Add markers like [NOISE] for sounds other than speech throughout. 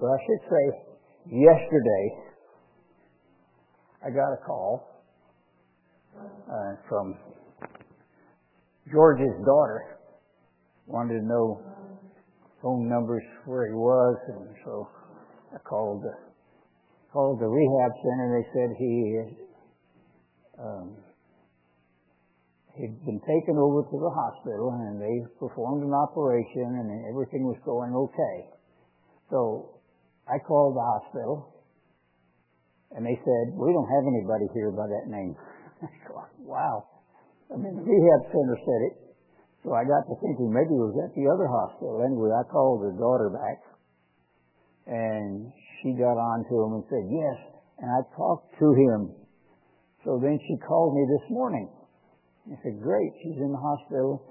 But I should say, yesterday, I got a call uh, from George's daughter. Wanted to know phone numbers where he was, and so I called the called the rehab center. They said he um, he'd been taken over to the hospital, and they performed an operation, and everything was going okay. So I called the hospital, and they said we don't have anybody here by that name. [LAUGHS] I thought, wow. I mean, the rehab center said it. So I got to thinking maybe it was at the other hospital. Anyway, I called her daughter back, and she got on to him and said, yes. And I talked to him. So then she called me this morning. I said, great. She's in the hospital.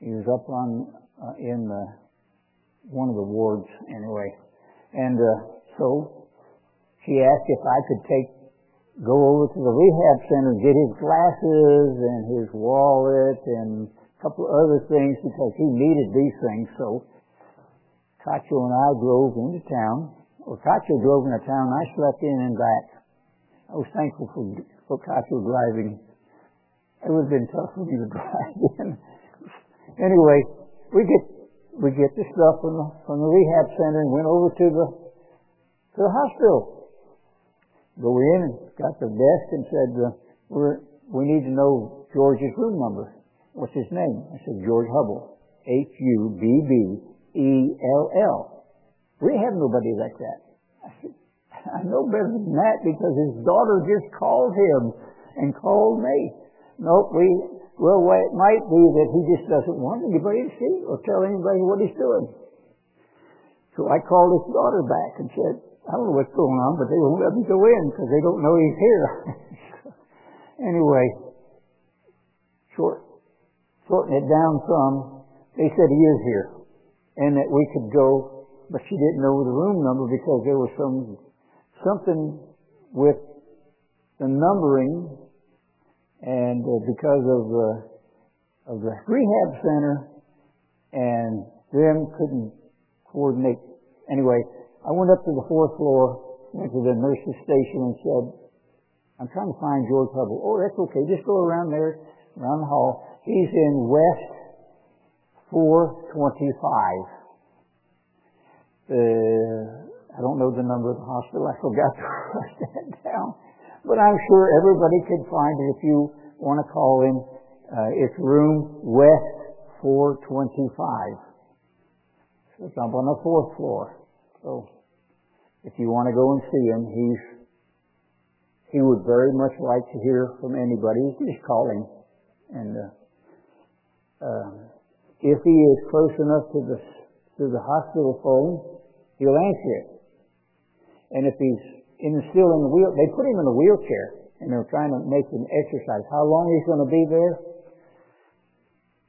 He was up on, uh, in the, one of the wards anyway. And, uh, so she asked if I could take go over to the rehab center and get his glasses and his wallet and a couple of other things because he needed these things. So Cacho and I drove into town. Well, Cacho drove into town. I slept in and back. I was thankful for, for Cacho driving. It would have been tough for me to [LAUGHS] drive in. anyway, we get we get the stuff from the from the rehab center and went over to the to the hospital go in and got the desk and said, uh, we're, we need to know George's room number. What's his name? I said, George Hubbell. H-U-B-B-E-L-L. We have nobody like that. I said, [LAUGHS] I know better than that because his daughter just called him and called me. Nope, we, well, it might be that he just doesn't want anybody to see or tell anybody what he's doing. So I called his daughter back and said, I don't know what's going on, but they won't let me go in because they don't know he's here. [LAUGHS] anyway, short, shorten it down some, they said he is here and that we could go, but she didn't know the room number because there was some, something with the numbering and uh, because of the, of the rehab center and them couldn't coordinate. Anyway, I went up to the fourth floor, went to the nurse's station and said, I'm trying to find George Hubbell. Oh, that's okay. Just go around there, around the hall. He's in West 425. Uh, I don't know the number of the hospital. I forgot to [LAUGHS] write that down. But I'm sure everybody could find it if you want to call him. Uh, it's room West 425. So it's up on the fourth floor. So if you want to go and see him, he's he would very much like to hear from anybody. Just call him, and uh, uh, if he is close enough to the to the hospital phone, he'll answer it. And if he's in still in the wheel, they put him in a wheelchair, and they're trying to make him exercise. How long he's going to be there?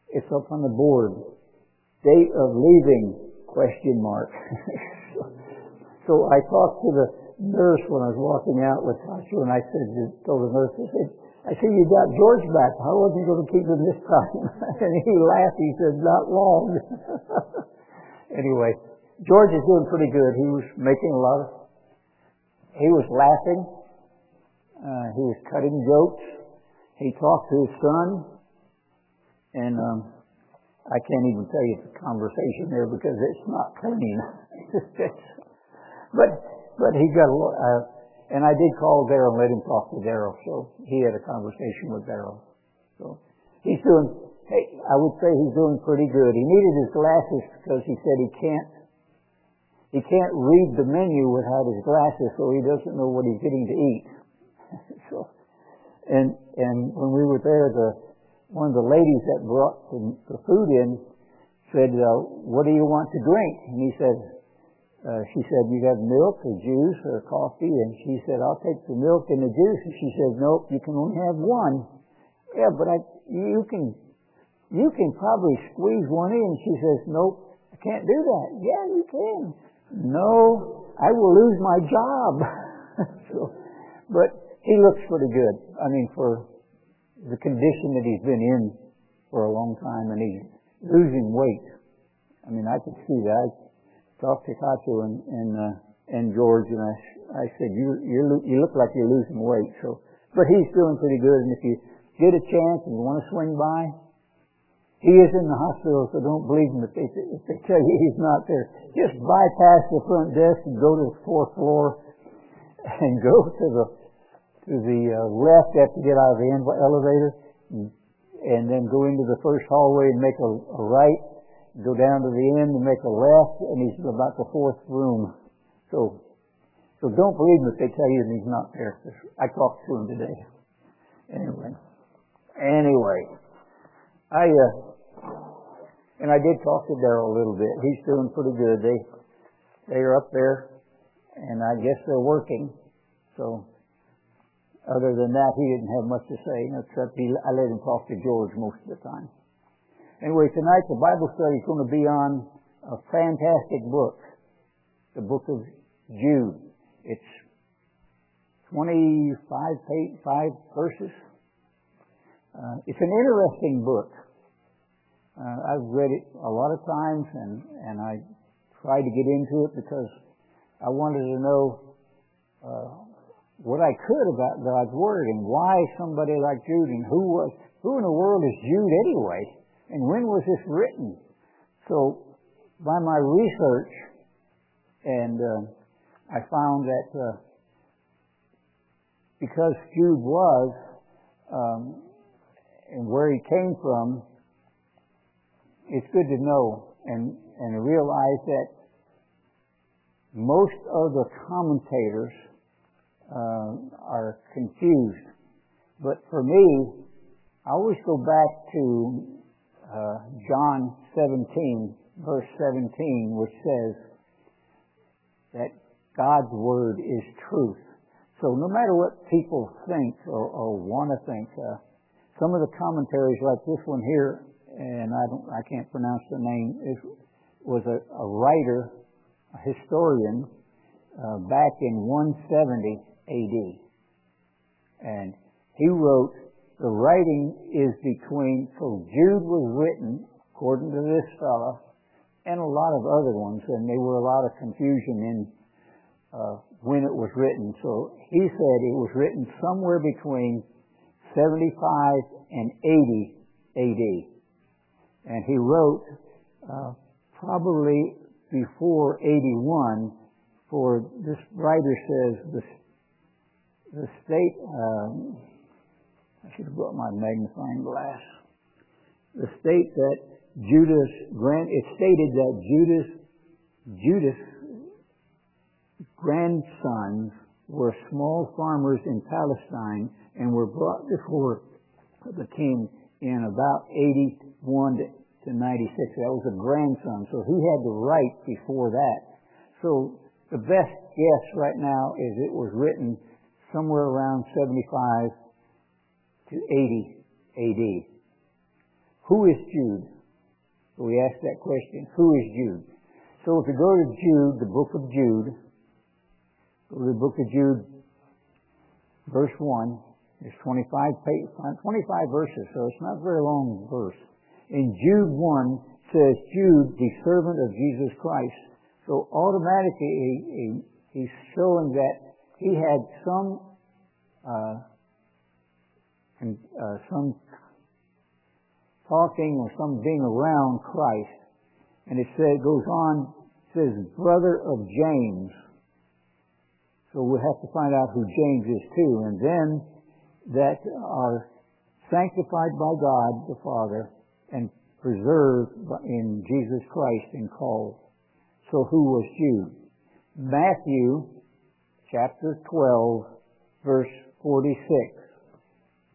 It's up on the board. Date of leaving? Question mark. [LAUGHS] So I talked to the nurse when I was walking out with Tasha, and I said, told the nurse, I said, I see you got George back. How was you going to keep him this time? [LAUGHS] and he laughed. He said, not long. [LAUGHS] anyway, George is doing pretty good. He was making a lot of, he was laughing. Uh, he was cutting jokes. He talked to his son. And um, I can't even tell you the conversation there because it's not clean. [LAUGHS] But but he got a lot. uh, and I did call Daryl and let him talk to Daryl. So he had a conversation with Daryl. So he's doing. Hey, I would say he's doing pretty good. He needed his glasses because he said he can't he can't read the menu without his glasses, so he doesn't know what he's getting to eat. [LAUGHS] so, and and when we were there, the one of the ladies that brought the, the food in said, uh, "What do you want to drink?" And he said, uh, she said, you got milk or juice or coffee? And she said, I'll take the milk and the juice. And she said, nope, you can only have one. Yeah, but I, you can, you can probably squeeze one in. She says, nope, I can't do that. Yeah, you can. No, I will lose my job. [LAUGHS] so, but he looks pretty good. I mean, for the condition that he's been in for a long time and he's losing weight. I mean, I could see that I talked to Kato and, and uh, and George, and I, I said, you, you, you look like you're losing weight. So, but he's doing pretty good. And if you get a chance and you want to swing by, he is in the hospital, so don't believe him if they, if they tell you he's not there. Just bypass the front desk and go to the fourth floor and go to the to the uh, left after you get out of the elevator, and, and then go into the first hallway and make a, a right, go down to the end and make a left, and he's about the fourth room. So, so don't believe him if they tell you he's not there. I talked to him today. Anyway, anyway, I uh, and I did talk to Daryl a little bit. He's doing pretty good. They they are up there, and I guess they're working. So, other than that, he didn't have much to say, except he, I let him talk to George most of the time. Anyway, tonight the Bible study is going to be on a fantastic book, the book of Jude. It's 25 five verses. Uh, it's an interesting book. Uh, I've read it a lot of times, and and I tried to get into it because I wanted to know uh, what I could about God's Word and why somebody like Jude and who was who in the world is Jude anyway, and when was this written? So, by my research, and uh, I found that uh, because Jude was um, and where he came from, it's good to know and, and realize that most of the commentators uh, are confused. But for me, I always go back to uh, John 17, verse 17, which says that God's Word is truth. So no matter what people think or, or want to think, uh, some of the commentaries like this one here, and I don't, I can't pronounce the name, is, was a, a writer, a historian, uh, back in 170 AD. And he wrote, the writing is between, so Jude was written, according to this fellow, and a lot of other ones, and there were a lot of confusion in uh, when it was written. So he said it was written somewhere between 75 and 80 AD. And he wrote uh, probably before 81, for this writer says the, the state, um, I should have brought my magnifying glass, the state that Judas, grant, it stated that Judas, Judas grandsons were small farmers in Palestine and were brought before the king in about 81 to 96. That was a grandson, so he had to write before that. So the best guess right now is it was written somewhere around 75 to 80 AD. Who is Jude? We asked that question. Who is Jude? So if you go to Jude, the book of Jude, the book of Jude, verse 1. There's 25, 25 verses, so it's not a very long verse. In Jude 1 says, Jude, the servant of Jesus Christ. So automatically he, he, he's showing that he had some uh, uh, some talking or some being around Christ. And it says, goes on, says, brother of James, so we'll have to find out who James is too. And then that are sanctified by God the Father and preserved in Jesus Christ and called. So who was Jude? Matthew chapter 12 verse 46.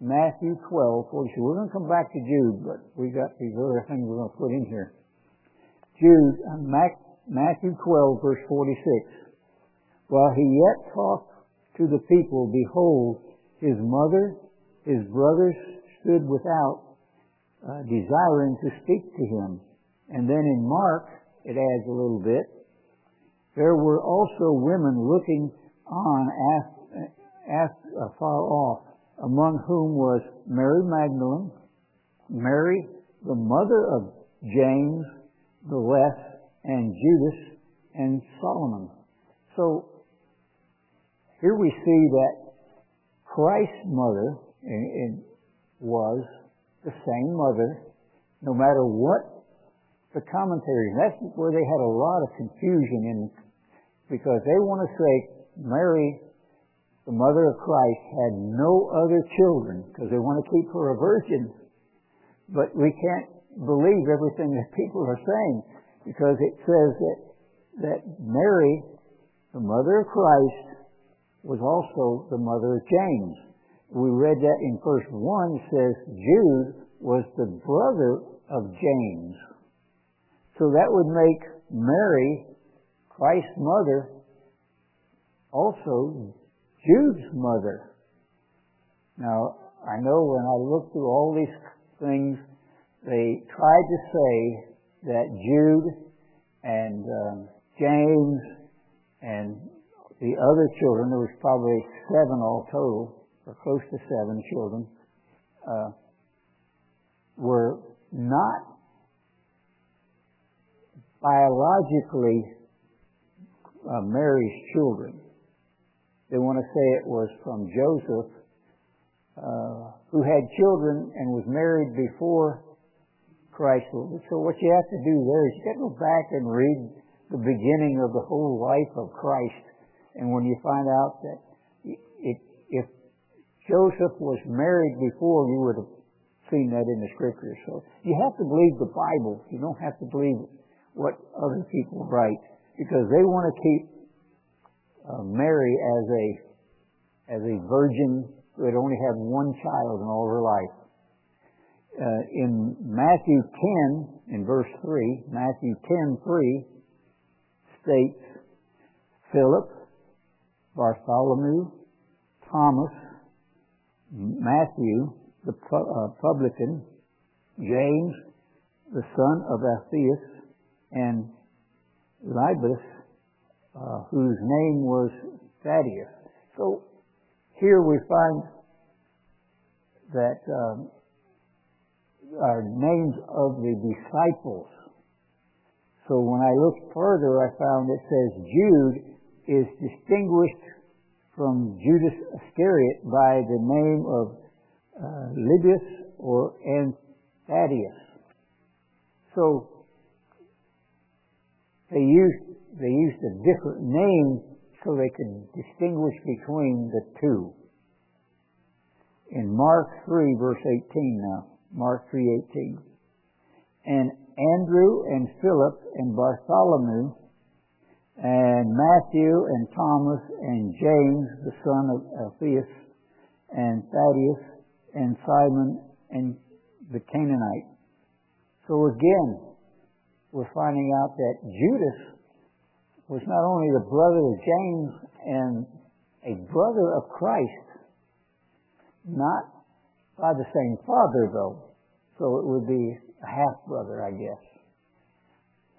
Matthew 12, 46. We're going to come back to Jude, but we've got these other things we're going to put in here. Jude, uh, Matthew 12 verse 46. While he yet talked to the people, behold, his mother, his brothers stood without, uh, desiring to speak to him. And then in Mark, it adds a little bit, there were also women looking on afar, off, among whom was Mary Magdalene, Mary, the mother of James the Less, and Judas, and Solomon. So here we see that Christ's mother was the same mother, no matter what the commentary. That's where they had a lot of confusion in, because they want to say Mary, the mother of Christ, had no other children because they want to keep her a virgin. But we can't believe everything that people are saying because it says that that Mary, the mother of Christ, was also the mother of James. We read that in verse 1, says Jude was the brother of James. So that would make Mary, Christ's mother, also Jude's mother. Now, I know when I look through all these things, they tried to say that Jude and um, James and the other children, there was probably seven all total, or close to seven children, uh, were not biologically uh, Mary's children. They want to say it was from Joseph, uh, who had children and was married before Christ. So what you have to do there is you got to go back and read the beginning of the whole life of Christ. And when you find out that it, if Joseph was married before, you would have seen that in the scriptures. So you have to believe the Bible. You don't have to believe what other people write because they want to keep uh, Mary as a as a virgin who had only had one child in all her life. Uh, in Matthew 10, in verse 3, Matthew 10, 3 states, Philip, Bartholomew, Thomas, Matthew, the uh, publican, James, the son of Alphaeus, and Lebbaeus, uh, whose name was Thaddeus. So here we find that um, are names of the disciples. So when I looked further, I found it says Jude is distinguished from Judas Iscariot by the name of uh, Lebbaeus or Thaddeus. So they used they used a different name so they could distinguish between the two. In Mark 3 verse 18 now, Mark 3:18. And Andrew and Philip and Bartholomew and Matthew and Thomas and James the son of Alphaeus and Thaddeus and Simon and the Canaanite. So again, we're finding out that Judas was not only the brother of James and a brother of Christ, not by the same father though. So it would be a half brother, I guess,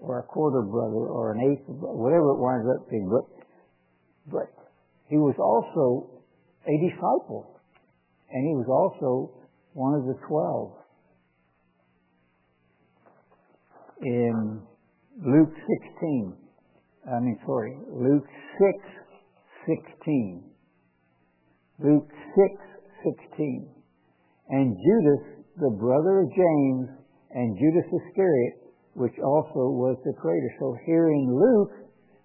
or a quarter brother, or an eighth, whatever it winds up being. But, but he was also a disciple, and he was also one of the twelve. In Luke 16, I mean, sorry, Luke 6, 16. Luke 6, 16. And Judas, the brother of James, and Judas Iscariot, which also was the traitor. So here in Luke,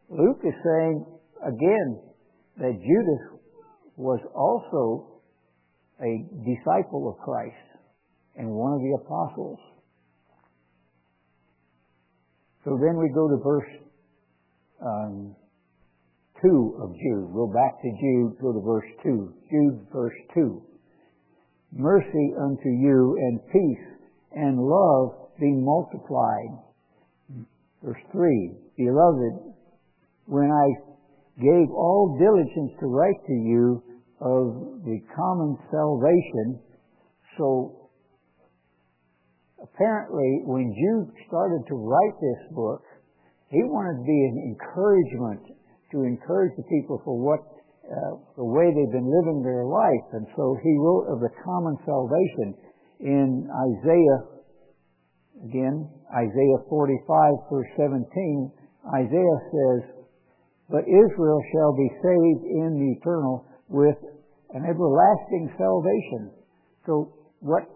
Luke is saying again that Judas was also a disciple of Christ and one of the apostles. So then we go to verse um, 2 of Jude. Go back to Jude, go to verse 2. Jude, verse 2. Mercy unto you and peace and love be multiplied. Verse 3. Beloved, when I gave all diligence to write to you of the common salvation, so apparently when Jude started to write this book, he wanted to be an encouragement to encourage the people for what uh, the way they've been living their life. And so he wrote of the common salvation in Isaiah, again, Isaiah 45, verse 17. Isaiah says, but Israel shall be saved in the eternal with an everlasting salvation. So what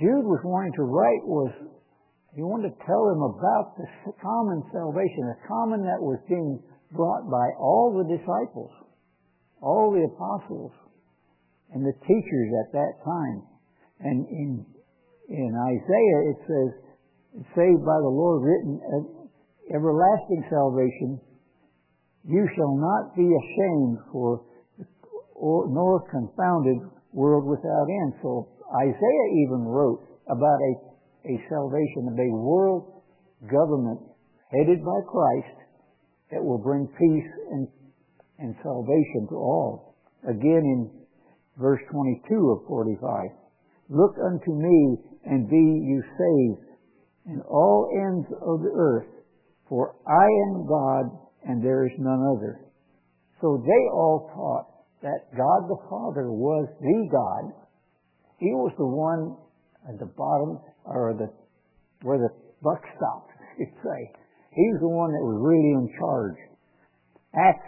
Jude was wanting to write was he wanted to tell them about the common salvation, the common that was being brought by all the disciples, all the apostles, and the teachers at that time. And in in Isaiah it says, "Saved by the Lord, written uh, everlasting salvation. You shall not be ashamed for or, nor confounded world without end." So Isaiah even wrote about a a salvation of a world government headed by Christ that will bring peace and, and salvation to all. Again in verse 22 of 45. Look unto me and be you saved in all ends of the earth, for I am God and there is none other. So they all taught that God the Father was the God. He was the one at the bottom or the where the buck stopped, [LAUGHS] you'd say. He's the one that was really in charge. Acts,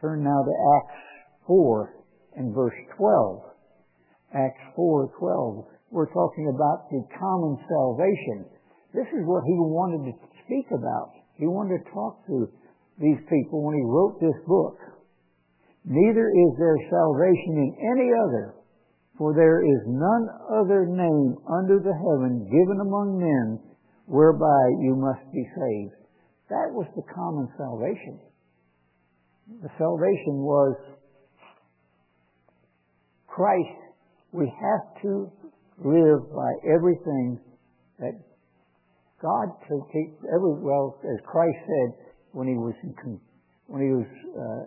turn now to Acts 4 and verse 12. Acts 4, 12. We're talking about the common salvation. This is what he wanted to speak about. He wanted to talk to these people when he wrote this book. Neither is there salvation in any other, for there is none other name under the heaven given among men whereby you must be saved. That was the common salvation. The salvation was Christ. We have to live by everything that God took. Every, well, as Christ said when he was in, when he was uh,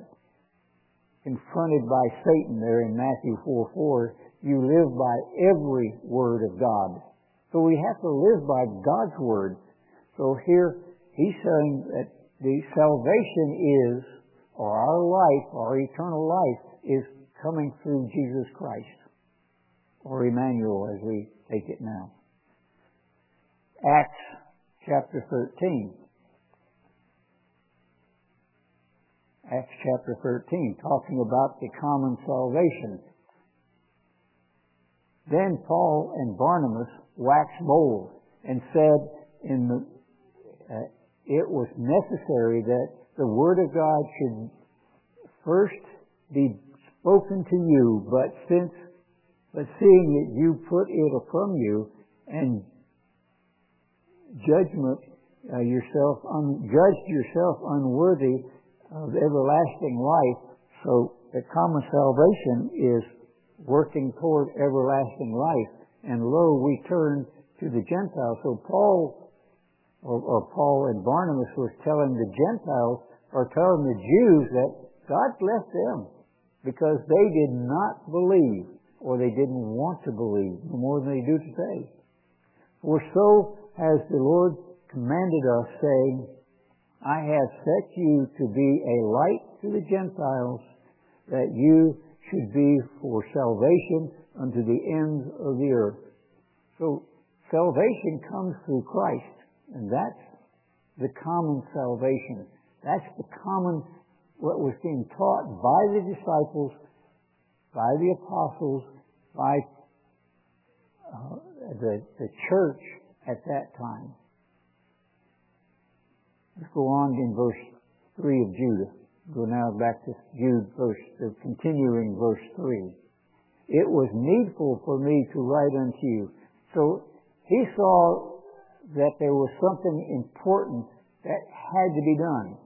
confronted by Satan there in Matthew 4 4, you live by every word of God. So we have to live by God's word. So here he's saying that the salvation is, or our life, our eternal life, is coming through Jesus Christ, or Emmanuel as we take it now. Acts chapter 13. Acts chapter 13, talking about the common salvation. Then Paul and Barnabas waxed bold and said in the, uh, it was necessary that the word of God should first be spoken to you, but since, but seeing that you put it from you and judgment uh, yourself, un, judged yourself unworthy of everlasting life, so the common salvation is working toward everlasting life. And lo, we turn to the Gentiles. So Paul, or, or Paul and Barnabas was telling the Gentiles, or telling the Jews that God blessed them because they did not believe, or they didn't want to believe, more than they do today. For so has the Lord commanded us, saying, I have set you to be a light to the Gentiles, that you should be for salvation unto the ends of the earth. So salvation comes through Christ, and that's the common salvation. That's the common, what was being taught by the disciples, by the apostles, by uh, the, the church at that time. Let's go on in verse 3 of Judah. Go now back to Jude verse, the continuing verse 3. It was needful for me to write unto you. So he saw that there was something important that had to be done.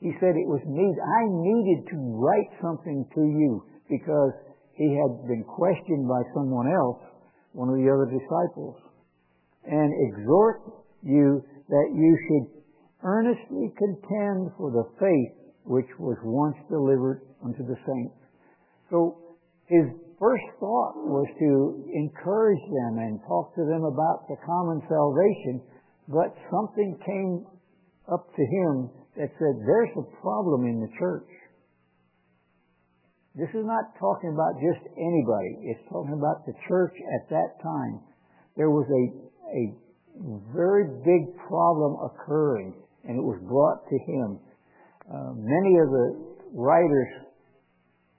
He said it was need, I needed to write something to you because he had been questioned by someone else, one of the other disciples, and exhort you that you should earnestly contend for the faith which was once delivered unto the saints. So his first thought was to encourage them and talk to them about the common salvation, but something came up to him that said, there's a problem in the church. This is not talking about just anybody. It's talking about the church at that time. There was a, a very big problem occurring, and it was brought to him uh, many of the writers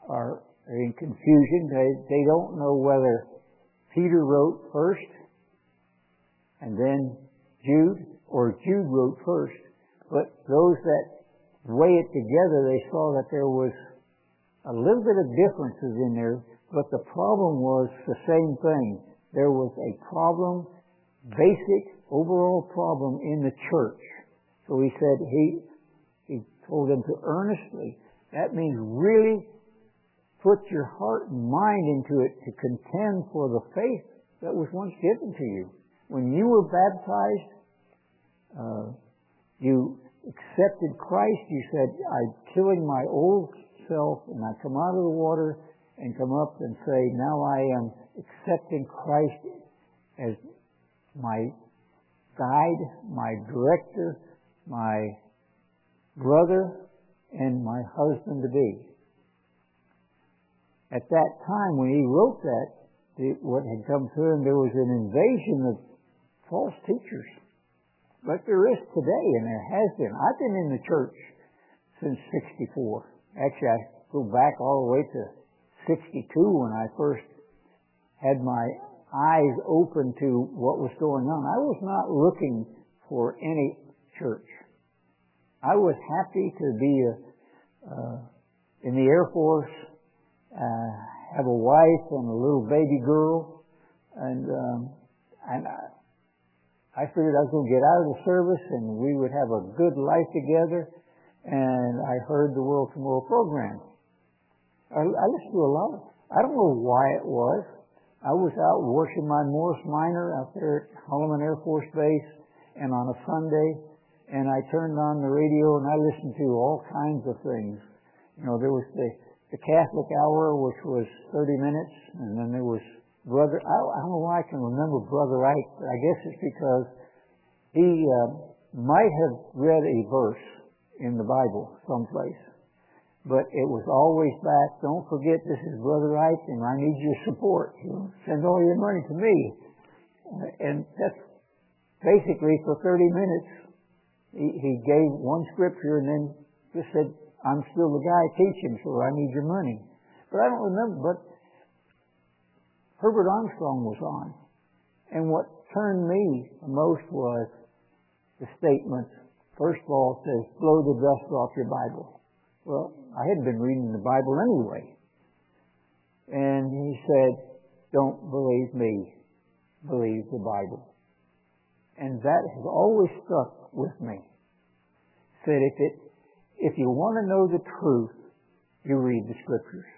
are in confusion. They, they don't know whether Peter wrote first and then Jude, or Jude wrote first. But those that weigh it together, they saw that there was a little bit of differences in there, but the problem was the same thing. There was a problem, basic overall problem in the church. So he said he he told them to earnestly. That means really put your heart and mind into it to contend for the faith that was once given to you. When you were baptized, uh, you accepted Christ. You said, "I'm killing my old self, and I come out of the water and come up and say, now I am accepting Christ as my guide, my director, my brother, and my husband to be." At that time, when he wrote that, what had come through him, there was an invasion of false teachers. But there is today, and there has been. I've been in the church since 64. Actually, I go back all the way to 62 when I first had my eyes open to what was going on. I was not looking for any church. I was happy to be a, uh, in the Air Force, uh, have a wife and a little baby girl, and um, and I, I figured I was going to get out of the service and we would have a good life together. And I heard the World Tomorrow program. I, I listened to a lot of. I don't know why it was. I was out working my Morse minor out there at Holloman Air Force Base, and on a Sunday, and I turned on the radio and I listened to all kinds of things. You know, there was the the Catholic hour, which was 30 minutes, and then there was Brother. I, I don't know why I can remember Brother Ike, but I guess it's because he uh, might have read a verse in the Bible someplace, but it was always back. Don't forget, this is Brother Ike, and I need your support. Send all your money to me, and that's basically for 30 minutes. He, he gave one scripture and then just said, I'm still the guy teaching, so I need your money. But I don't remember, but Herbert Armstrong was on. And what turned me most was the statement, first of all, it says, blow the dust off your Bible. Well, I hadn't been reading the Bible anyway. And he said, don't believe me, believe the Bible. And that has always stuck with me. Said if it if you want to know the truth, you read the scriptures.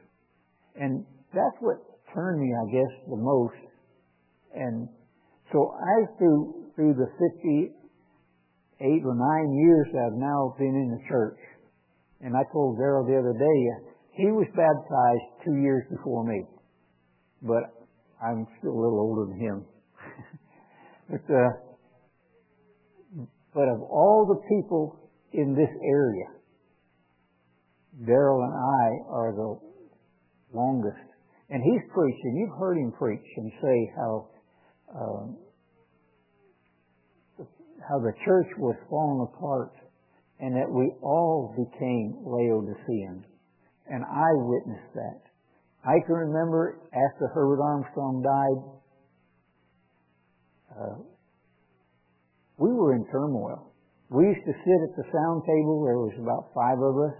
And that's what turned me, I guess, the most. And so as through, through the 58 or 9 years I've now been in the church, and I told Daryl the other day, he was baptized two years before me. But I'm still a little older than him. [LAUGHS] but, uh, but of all the people in this area, Daryl and I are the longest. And he's preaching. You've heard him preach and say how um, how the church was falling apart and that we all became Laodiceans. And I witnessed that. I can remember after Herbert Armstrong died, uh, we were in turmoil. We used to sit at the sound table. There was about five of us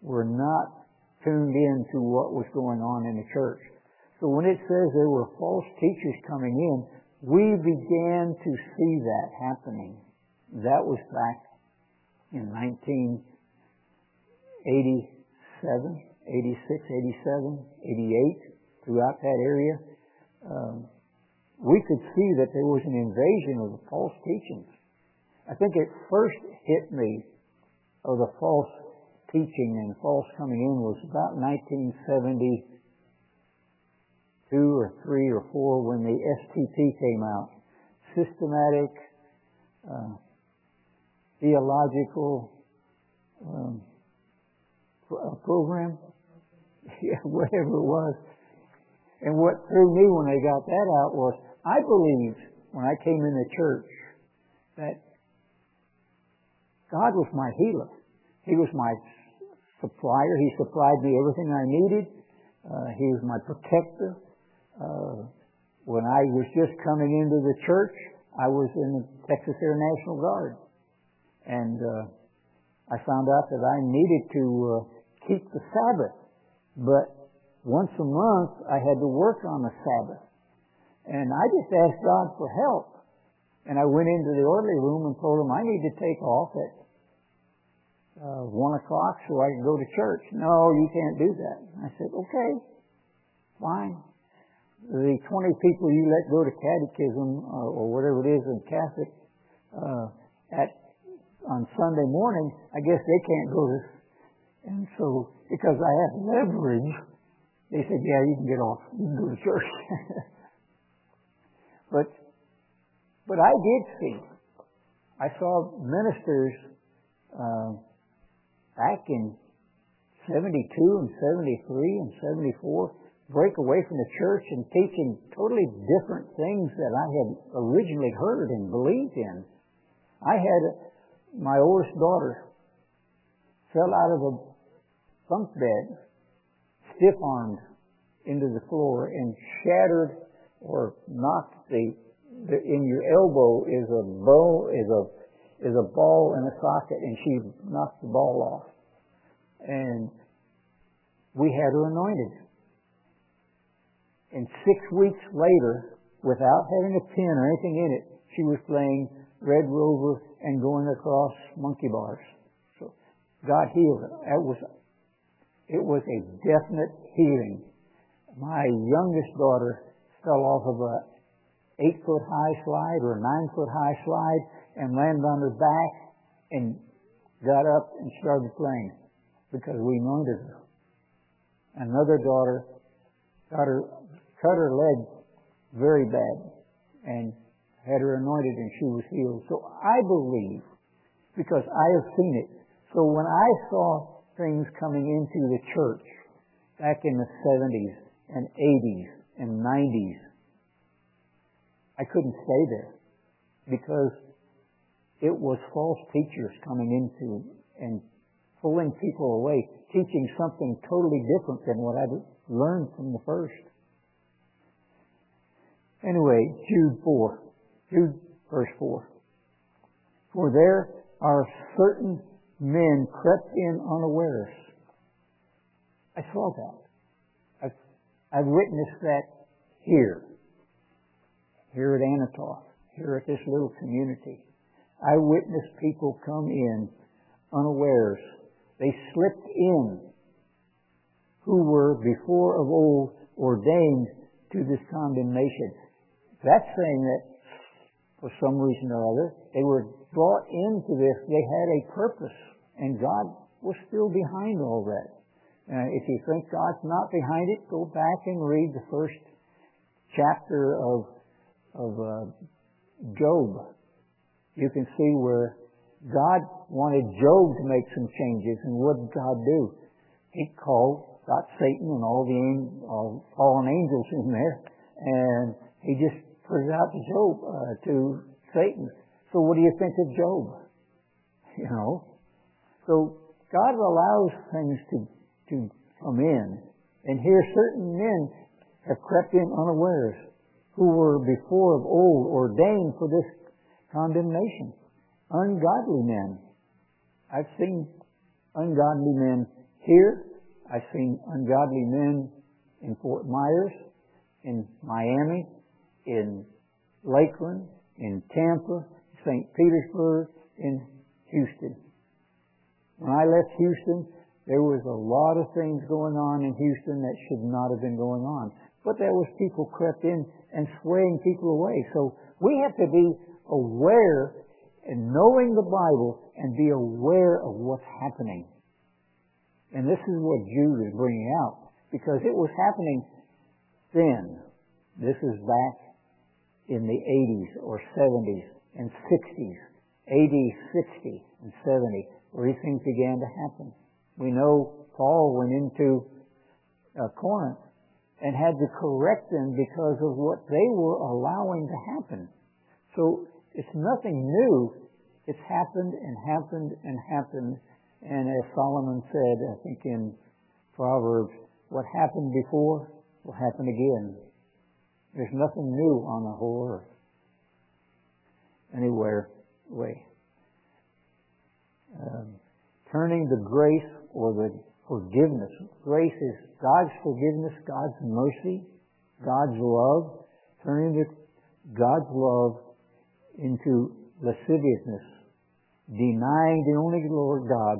were not tuned in to what was going on in the church. So when it says there were false teachers coming in, we began to see that happening. That was back in 1987, 86, 87, 88, throughout that area. Um, we could see that there was an invasion of the false teachings. I think it first hit me of the false teaching and false coming in was about 1972 or 3 or 4 when the STP came out. Systematic, uh, theological um, uh, program, [LAUGHS] whatever it was. And what threw me when they got that out was I believed when I came in the church that God was my healer. he was my supplier. He supplied me everything I needed. Uh, he was my protector. Uh, when I was just coming into the church, I was in the Texas Air National Guard. And uh, I found out that I needed to uh, keep the Sabbath. But once a month, I had to work on the Sabbath. And I just asked God for help. And I went into the orderly room and told him I need to take off at uh, 1 o'clock so I can go to church. No, you can't do that. I said, okay, fine the 20 people you let go to catechism uh, or whatever it is in Catholic uh, at on Sunday morning, I guess they can't go to. And so, because I have leverage, they said, "Yeah, you can get off. You can go to church." [LAUGHS] but, but I did see. I saw ministers uh, back in '72 and '73 and '74 break away from the church and teaching totally different things that I had originally heard and believed in. I had my oldest daughter fell out of a bunk bed, stiff armed into the floor and shattered or knocked the, the in your elbow is a bow is a is a ball in a socket and she knocked the ball off. And we had her anointed. And six weeks later, without having a pin or anything in it, she was playing Red Rover and going across monkey bars. So God healed her. It was, it was a definite healing. My youngest daughter fell off of a eight foot high slide or a nine foot high slide and landed on her back and got up and started playing because we anointed her. Another daughter got her cut her leg very bad and had her anointed and she was healed. So I believe, because I have seen it. So when I saw things coming into the church back in the 70s and 80s and 90s, I couldn't stay there because it was false teachers coming into and pulling people away, teaching something totally different than what I'd learned from the first. Anyway, Jude 4. Jude verse 4. For there are certain men crept in unawares. I saw that. I've, I've witnessed that here. Here at Anatoth. Here at this little community. I witnessed people come in unawares. They slipped in who were before of old ordained to this condemnation. That's saying that for some reason or other, they were brought into this. They had a purpose, and God was still behind all that. Uh, if you think God's not behind it, go back and read the first chapter of of uh, Job. You can see where God wanted Job to make some changes, and what did God do? He called, got Satan and all the all fallen angels in there, and he just it out to Job, uh, to Satan. So what do you think of Job? [LAUGHS] You know? So God allows things to, to come in. And here certain men have crept in unawares who were before of old ordained for this condemnation. Ungodly men. I've seen ungodly men here. I've seen ungodly men in Fort Myers, in Miami, in Lakeland, in Tampa, St. Petersburg, in Houston. When I left Houston, there was a lot of things going on in Houston that should not have been going on. But there was people crept in and swaying people away. So we have to be aware and knowing the Bible and be aware of what's happening. And this is what Jude is bringing out because it was happening then. This is back in the 80s or 70s and 60s, 80, 60, and 70, where these things began to happen. We know Paul went into uh, Corinth and had to correct them because of what they were allowing to happen. So it's nothing new. It's happened and happened and happened. And as Solomon said, I think in Proverbs, what happened before will happen again. There's nothing new on the whole earth. Anywhere, way. Um, turning the grace or the forgiveness. Grace is God's forgiveness, God's mercy, God's love. Turning the, God's love into lasciviousness, denying the only Lord God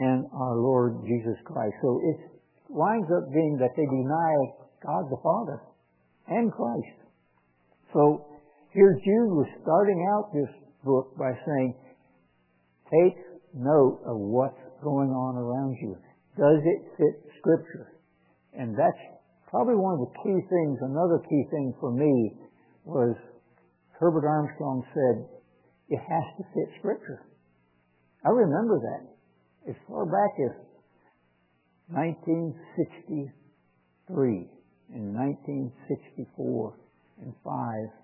and our Lord Jesus Christ. So it winds up being that they deny God the Father and Christ. So here Jude was starting out this book by saying, take note of what's going on around you. Does it fit Scripture? And that's probably one of the key things. Another key thing for me was Herbert Armstrong said, it has to fit Scripture. I remember that as far back as 1963 and 1964 and 5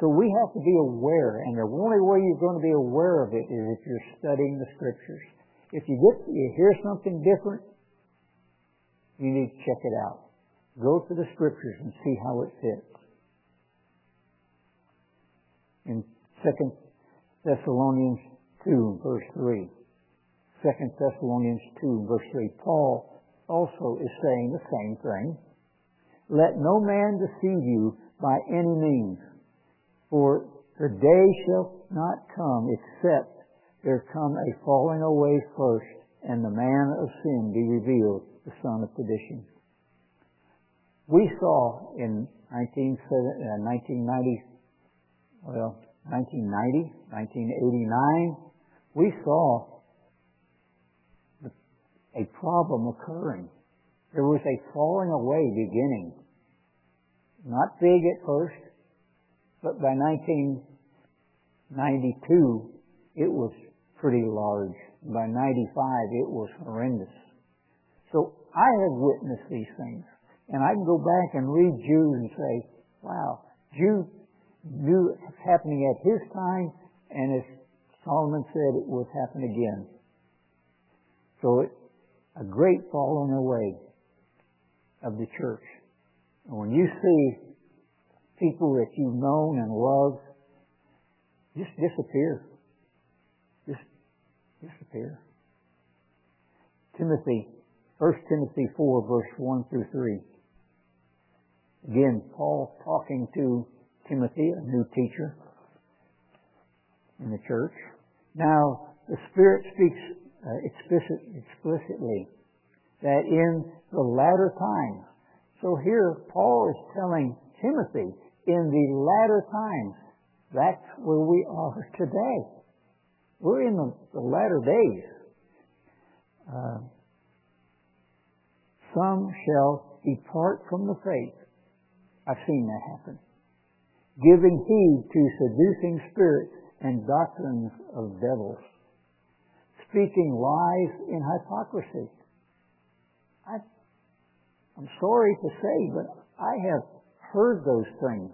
so we have to be aware, and the only way you're going to be aware of it is if you're studying the scriptures. If you get you hear something different, you need to check it out. Go to the scriptures and see how it fits. In 2 Thessalonians 2, verse 3. 2 Thessalonians 2, verse 3. Paul also is saying the same thing. Let no man deceive you by any means for the day shall not come except there come a falling away first, and the man of sin be revealed, the son of perdition. We saw in 1990, uh, well, 1990, 1989, we saw a problem occurring. There was a falling away beginning. Not big at first, but by 1992, it was pretty large. By 95, it was horrendous. So I have witnessed these things. And I can go back and read Jude and say, wow, Jude knew it was happening at his time, and as Solomon said, it would happen again. So it, a great falling away of the church. And when you see people that you've known and loved just disappear. Just disappear. Timothy, 1 Timothy 4, verse 1 through 3. Again, Paul talking to Timothy, a new teacher in the church. Now, the Spirit speaks uh, explicit, explicitly that in the latter times. So here, Paul is telling Timothy in the latter times. That's where we are [LAUGHS] today. We're in the, the latter days. Uh, some shall depart from the faith. I've seen that happen. Giving heed to seducing spirits and doctrines of devils. Speaking lies in hypocrisy. I, I'm sorry to say, but I have heard those things.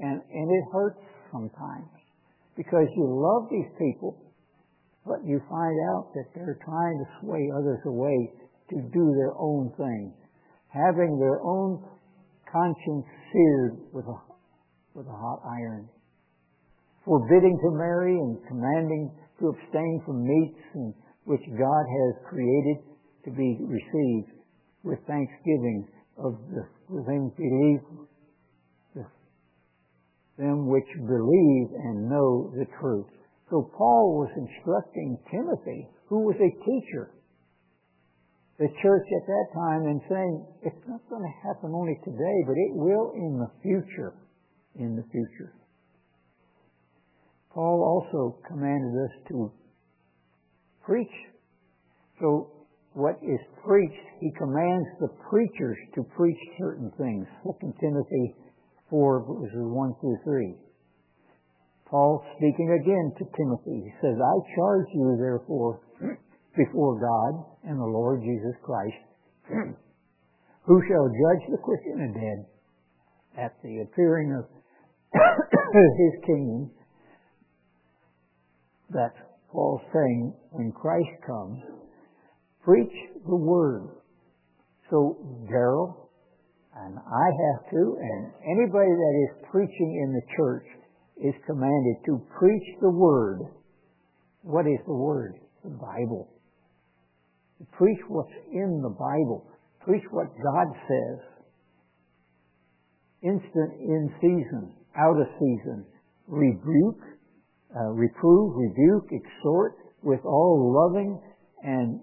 And, and it hurts sometimes. Because you love these people, but you find out that they're trying to sway others away to do their own thing, having their own conscience seared with a, with a hot iron, forbidding to marry and commanding to abstain from meats in which God has created to be received with thanksgiving of the them believe them which believe and know the truth. So Paul was instructing Timothy, who was a teacher, the church at that time, and saying, it's not going to happen only today, but it will in the future. In the future. Paul also commanded us to preach. So what is preached, he commands the preachers to preach certain things. 2 Timothy 4 verses 1 through 3. Paul speaking again to Timothy, he says, I charge you therefore [CLEARS THROAT] before God and the Lord Jesus Christ, [CLEARS THROAT] who shall judge the quick and the dead at the appearing of [CLEARS THROAT] his kingdom, that Paul's saying, when Christ comes, preach the word. So Daryl and I have to, and anybody that is preaching in the church is commanded to preach the word. What is the word? The Bible. Preach what's in the Bible. Preach what God says. Instant in season, out of season. Rebuke, uh, reprove, rebuke, exhort with all loving and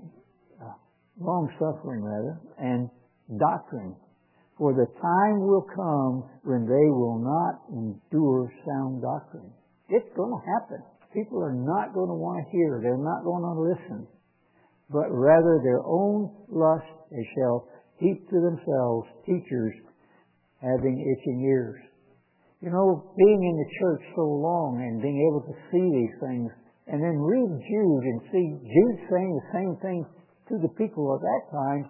long suffering rather, and doctrine. For the time will come when they will not endure sound doctrine. It's going to happen. People are not going to want to hear. They're not going to listen but rather their own lust they shall heap to themselves teachers having itching ears. You know, being in the church so long and being able to see these things, and then read Jude and see Jude saying the same thing to the people of that time,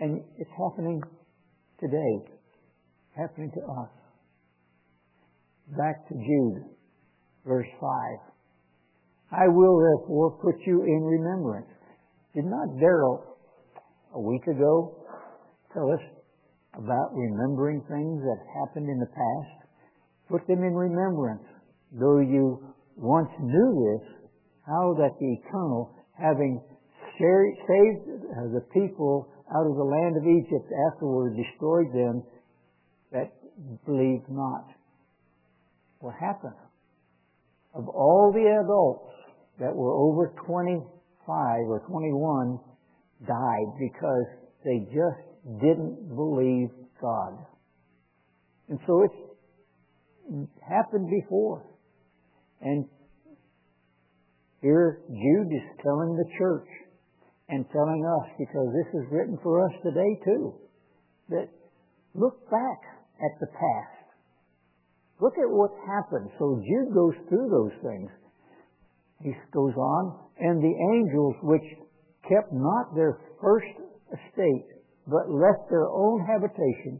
and it's happening today, happening to us. Back to Jude, verse 5. I will therefore put you in remembrance did not Daryl a week ago tell us about remembering things that happened in the past? Put them in remembrance, though you once knew this, how that the Eternal, having saved the people out of the land of Egypt, afterward destroyed them that believed not. What happened? Of all the adults that were over 25 or 21 died because they just didn't believe God. And so it's happened before. And here Jude is telling the church and telling us, because this is written for us today too, that look back at the past. Look at what's happened. So Jude goes through those things. He goes on, and the angels which kept not their first estate, but left their own habitation,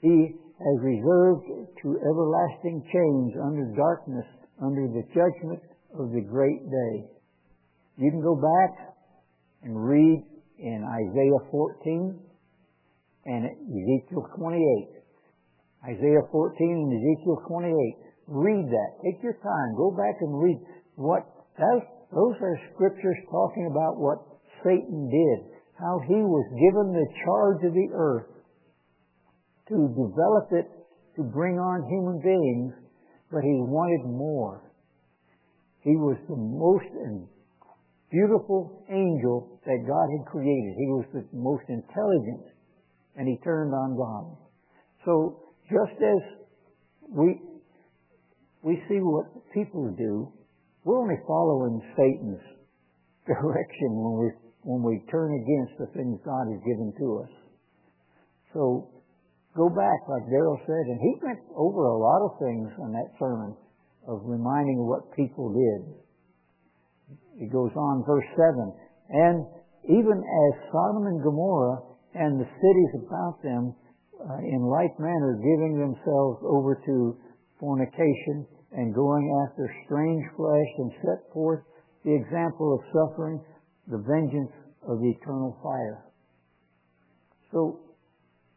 he has reserved to everlasting chains under darkness, under the judgment of the great day. You can go back and read in Isaiah 14 and Ezekiel 28. Isaiah 14 and Ezekiel 28. Read that. Take your time. Go back and read what those, those are scriptures talking about what Satan did, how he was given the charge of the earth to develop it to bring on human beings, but he wanted more. He was the most beautiful angel that God had created. He was the most intelligent, and he turned on God. So just as we we see what people do, we're only following Satan's [LAUGHS] direction when we when we turn against the things God has given to us. So go back, like Daryl said, and he went over a lot of things in that sermon of reminding what people did. He goes on, verse 7. And even as Sodom and Gomorrah and the cities about them, uh, in like manner, giving themselves over to fornication and going after strange flesh and set forth the example of suffering, the vengeance of the eternal fire. So,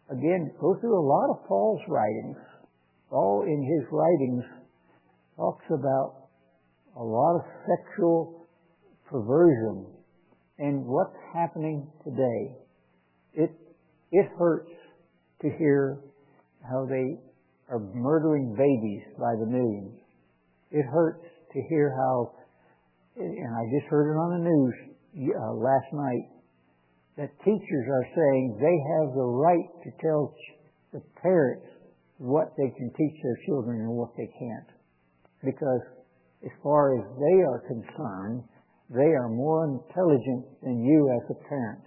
again, go through a lot of Paul's writings. Paul in his writings talks about a lot of sexual perversion and what's happening today. It, it hurts to hear how they are murdering babies by the millions. It hurts to hear how, and I just heard it on the news uh, last night, that teachers are saying they have the right to tell the parents what they can teach their children and what they can't. Because as far as they are concerned, they are more intelligent than you as a parent.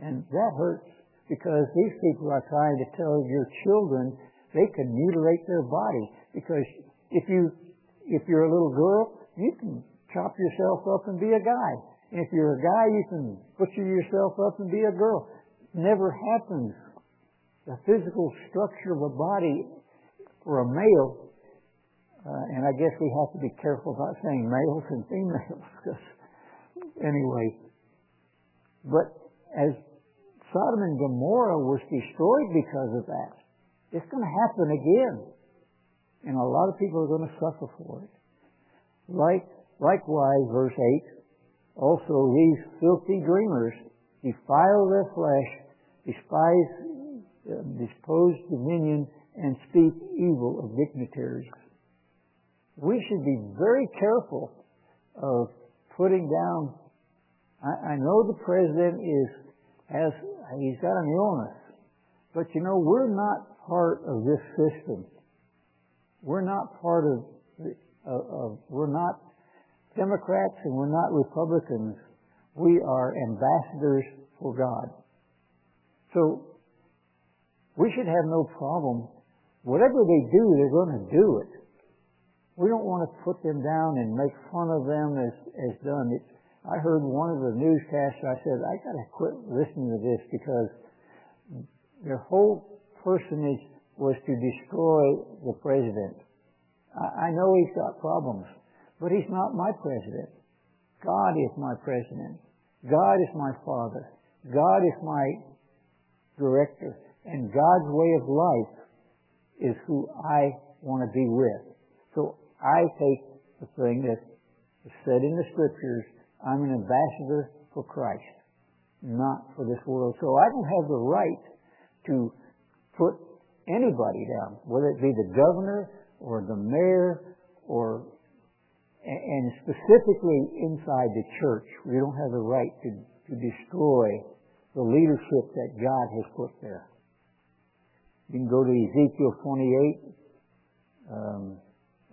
And that hurts because these people are trying to tell your children they can mutilate their body. Because if you if you're a little girl, you can chop yourself up and be a guy. And if you're a guy, you can butcher yourself up and be a girl. Never happens. The physical structure of a body for a male Uh, and I guess we have to be careful about saying males and females. [LAUGHS] anyway, but as Sodom and Gomorrah was destroyed because of that, it's going to happen again. And a lot of people are going to suffer for it. Like, likewise, verse 8, also these filthy dreamers defile their flesh, despise, uh, dispose dominion, and speak evil of dignitaries we should be very careful of putting down. I, I know the president is has he's got an illness, but you know we're not part of this system. We're not part of, of, of we're not Democrats and we're not Republicans. We are ambassadors for God. So we should have no problem. Whatever they do, they're going to do it we don't want to put them down and make fun of them as, as done. It, I heard one of the newscasts, I said, I got to quit listening to this because their whole personage was to destroy the president. I, I know he's got problems, but he's not my president. God is my president. God is my father. God is my director. And God's way of life is who I want to be with. So I take the thing that is said in the scriptures, I'm an ambassador for Christ, not for this world. So I don't have the right to put anybody down, whether it be the governor or the mayor or and specifically inside the church, we don't have the right to, to destroy the leadership that God has put there. You can go to Ezekiel 28. Um,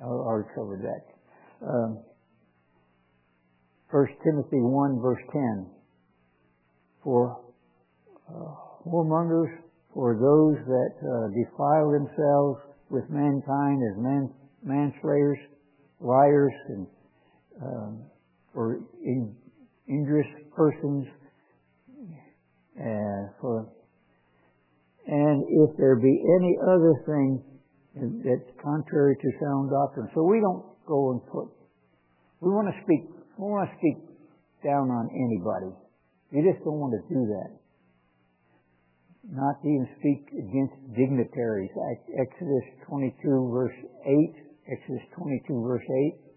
I already covered that. Um, 1 Timothy 1 verse 10. For uh, whoremongers, for those that uh, defile themselves with mankind as man, manslayers, liars, and um, for in, injurious persons, uh, for and if there be any other thing it's contrary to sound doctrine. So we don't go and put. We want to speak. We want to speak down on anybody. You just don't want to do that. Not to even speak against dignitaries. Exodus 22 verse 8. Exodus 22 verse 8.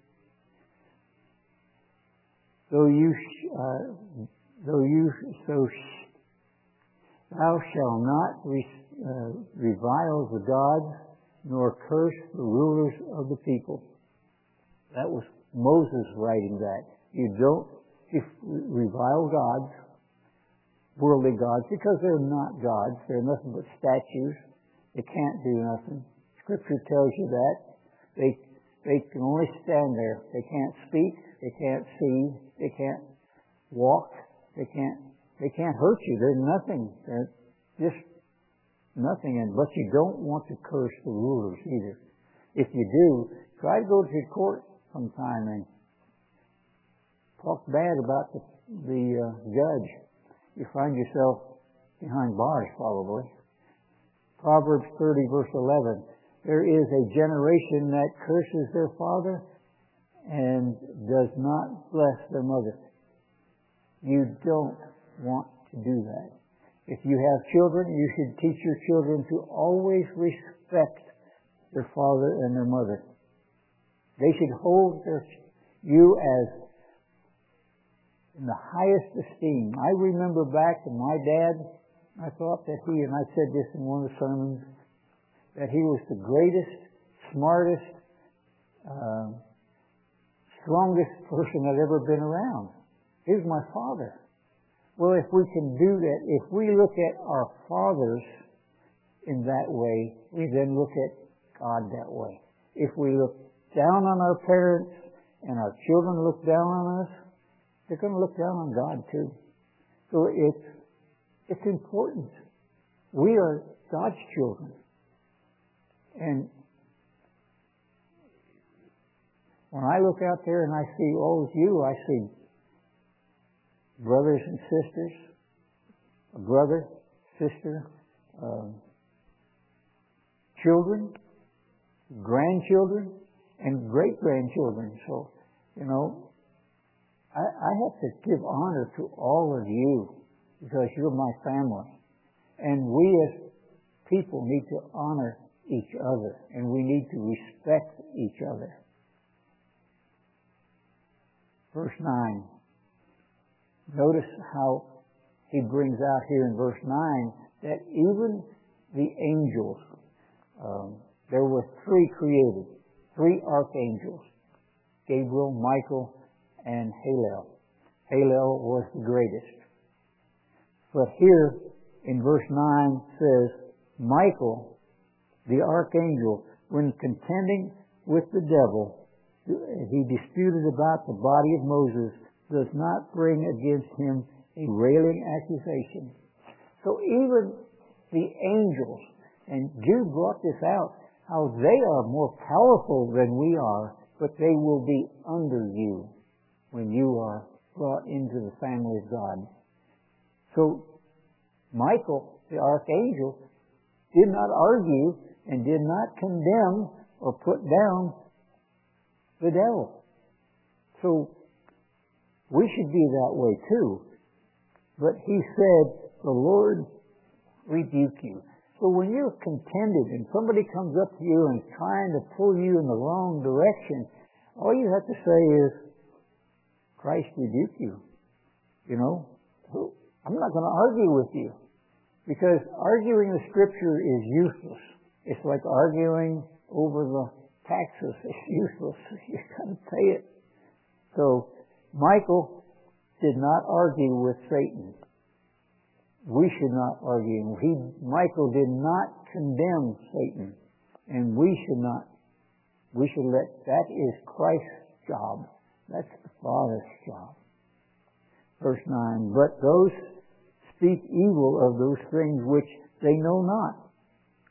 Though you, uh, though you, so thou shalt not re, uh, revile the gods nor curse the rulers of the people. That was Moses writing that. You don't revile gods, worldly gods, because they're not gods. They're nothing but statues. They can't do nothing. Scripture tells you that. They, they can only stand there. They can't speak. They can't see. They can't walk. They can't, they can't hurt you. They're nothing. They're just nothing in, but you don't want to curse the rulers either. If you do, try to go to court sometime and talk bad about the, the uh, judge. You find yourself behind bars probably. Proverbs 30 verse 11. There is a generation that curses their father and does not bless their mother. You don't want to do that. If you have children, you should teach your children to always respect their father and their mother. They should hold their, you as in the highest esteem. I remember back to my dad, I thought that he, and I said this in one of the sermons, that he was the greatest, smartest, uh, strongest person I'd ever been around. He was my father. Well, if we can do that, if we look at our fathers in that way, we then look at God that way. If we look down on our parents and our children look down on us, they're going to look down on God too. So it's, it's important. We are God's children. And when I look out there and I see all of you, I see brothers and sisters, a brother, sister, um, children, grandchildren, and great grandchildren. So, you know, I, I have to give honor to all of you because you're my family. And we as people need to honor each other and we need to respect each other. Verse 9. Notice how he brings out here in verse 9 that even the angels, um, there were three created, three archangels Gabriel, Michael, and Hallel. Hallel was the greatest. But here in verse 9 says, Michael, the archangel, when contending with the devil, he disputed about the body of Moses, does not bring against him a railing accusation. So even the angels, and Jude brought this out, how they are more powerful than we are, but they will be under you when you are brought into the family of God. So Michael, the archangel, did not argue and did not condemn or put down the devil. So we should be that way too. But he said, the Lord rebuke you. So when you're contended and somebody comes up to you and trying to pull you in the wrong direction, all you have to say is, Christ rebuke you. You know, I'm not going to argue with you because arguing the scripture is useless. It's like arguing over the taxes. [LAUGHS] It's useless. [LAUGHS] You got to pay it. So Michael did not argue with Satan. We should not argue. He, Michael did not condemn Satan, and we should not. We should let that is Christ's job. That's the Father's job. Verse 9, but those speak evil of those things which they know not,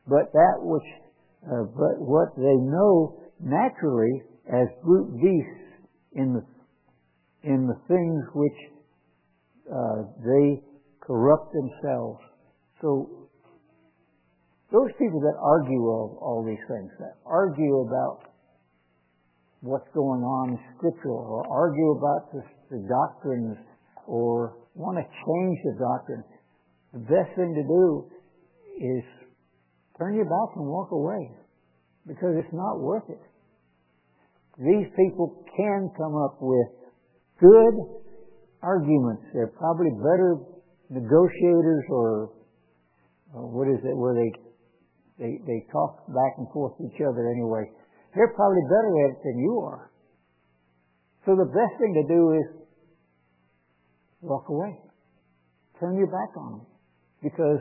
but that which, uh, but what they know naturally as brute beasts in the in the things which uh, they corrupt themselves. So those people that argue of all these things, that argue about what's going on in Scripture, or argue about the, the doctrines, or want to change the doctrine, the best thing to do is turn your back and walk away because it's not worth it. These people can come up with good arguments. They're probably better negotiators or, or what is it where they, they they talk back and forth to each other anyway. They're probably better at it than you are. So the best thing to do is walk away. Turn your back on them. Because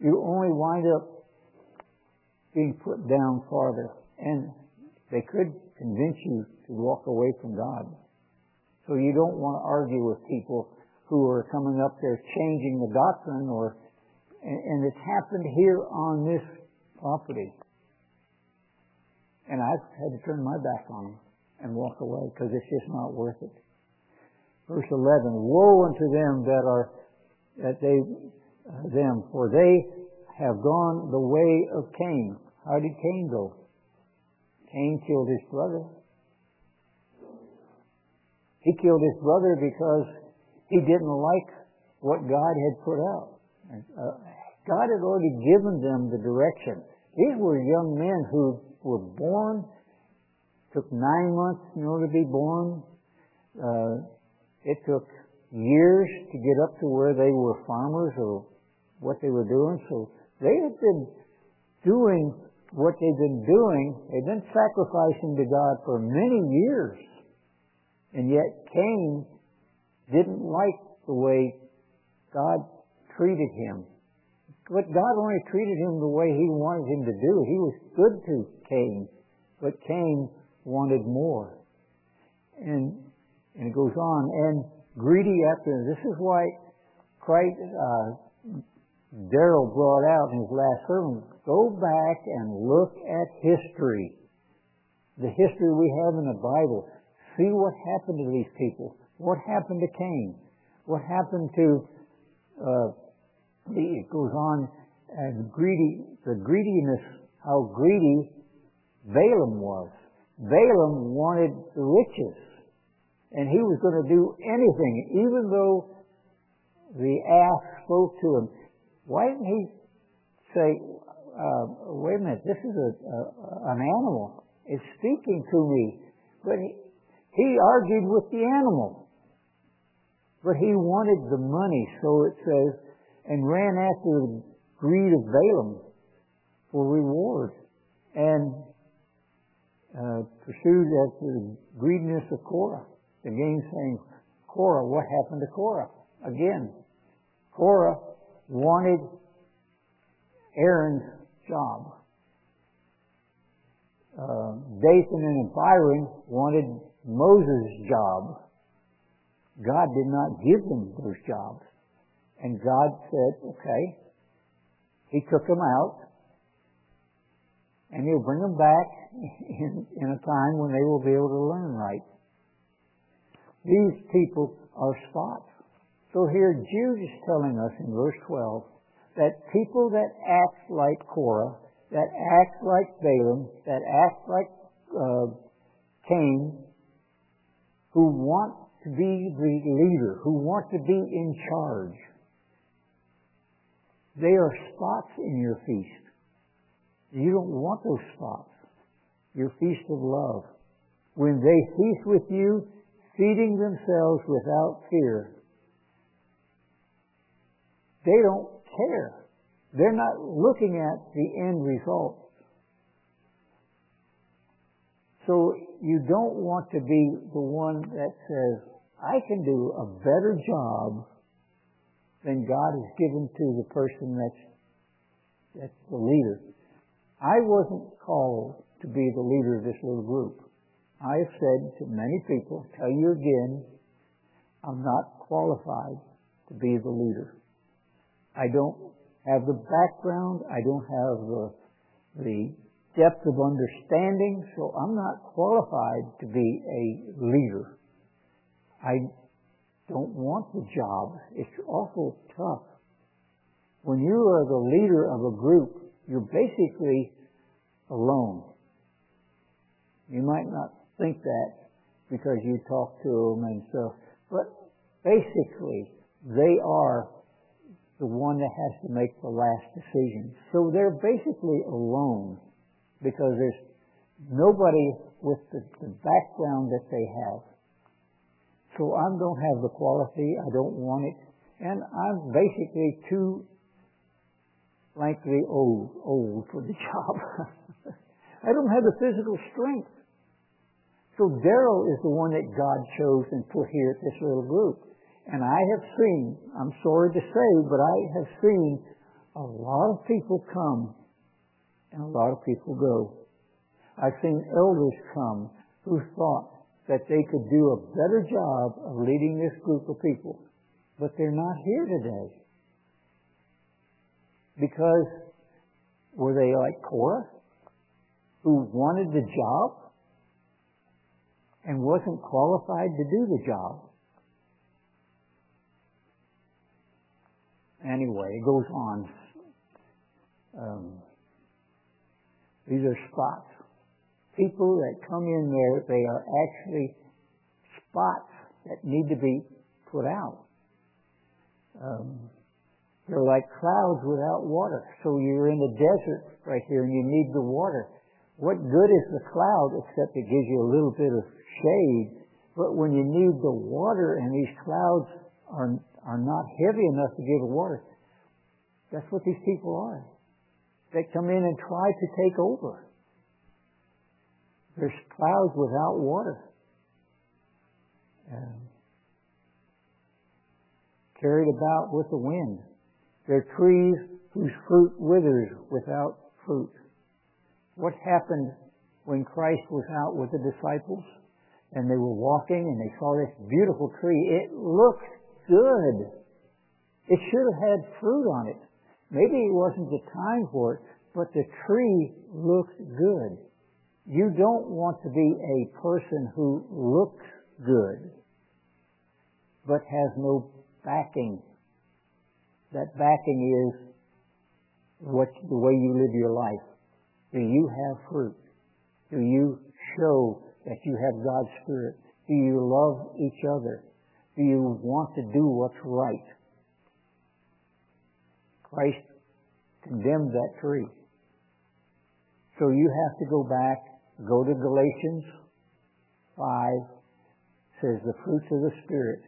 you only wind up being put down farther. And they could convince you to walk away from God. So you don't want to argue with people who are coming up there changing the doctrine or and it's happened here on this property. And I've had to turn my back on them and walk away because it's just not worth it. Verse 11, Woe unto them that are, that they, uh, them, for they have gone the way of Cain. How did Cain go? Cain killed his brother. He killed his brother because he didn't like what God had put out. God had already given them the direction. These were young men who were born, took nine months in order to be born. Uh, it took years to get up to where they were farmers or what they were doing. So they had been doing what they've been doing. They've been sacrificing to God for many years. And yet Cain didn't like the way God treated him. But God only treated him the way he wanted him to do. He was good to Cain, but Cain wanted more. And and it goes on, and greedy after. This is why Christ, uh, Daryl brought out in his last sermon, go back and look at history. The history we have in the Bible. See what happened to these people. What happened to Cain? What happened to, uh, the, it goes on, and greedy, the greediness, how greedy Balaam was. Balaam wanted the riches. And he was going to do anything, even though the ass spoke to him. Why didn't he say, uh, wait a minute, this is a, a, an animal. It's speaking to me. But he, he argued with the animal. But he wanted the money, so it says, and ran after the greed of Balaam for reward. And uh, pursued after the greediness of Korah. Again saying, Korah, what happened to Korah? Again, Korah wanted Aaron's job. Uh, Dathan and Abiram wanted Moses' job. God did not give them those jobs. And God said, okay. He took them out, and He'll bring them back in, in a time when they will be able to learn right. These people are spots. So here Jude is telling us in verse 12 that people that act like Korah, that act like Balaam, that act like uh, Cain, who want to be the leader, who want to be in charge, they are spots in your feast. You don't want those spots. Your feast of love. When they feast with you, feeding themselves without fear, they don't care. They're not looking at the end result. You don't want to be the one that says, I can do a better job than God has given to the person that's, that's the leader. I wasn't called to be the leader of this little group. I have said to many people, tell you again, I'm not qualified to be the leader. I don't have the background. I don't have the, the depth of understanding, so I'm not qualified to be a leader. I don't want the job. It's awful tough. When you are the leader of a group, you're basically alone. You might not think that because you talk to them and stuff, but basically they are the one that has to make the last decision. So they're basically alone because there's nobody with the, the background that they have. So I don't have the quality, I don't want it, and I'm basically too frankly old, old for the [LAUGHS] job. I don't have the physical strength. So Daryl is the one that God chose and put here at this little group. And I have seen, I'm sorry to say, but I have seen a lot of people come and a lot of people go. I've seen elders come who thought that they could do a better job of leading this group of people, but they're not here today. Because were they like Korah, who wanted the job and wasn't qualified to do the job? Anyway, it goes on. Um, these are spots. People that come in there, they are actually spots that need to be put out. Um, they're like clouds without water. So you're in the desert right here and you need the water. What good is the cloud except it gives you a little bit of shade? But when you need the water and these clouds are, are not heavy enough to give the water, that's what these people are. They come in and try to take over. There's clouds without water. Carried about with the wind. They're trees whose fruit withers without fruit. What happened when Christ was out with the disciples and they were walking and they saw this beautiful tree? It looked good. It should have had fruit on it. Maybe it wasn't the time for it, but the tree looked good. You don't want to be a person who looks good, but has no backing that backing is what the way you live your life. Do you have fruit? Do you show that you have God's Spirit? Do you love each other? Do you want to do what's right? Christ condemned that tree. So you have to go back, go to Galatians 5, says the fruits of the Spirit.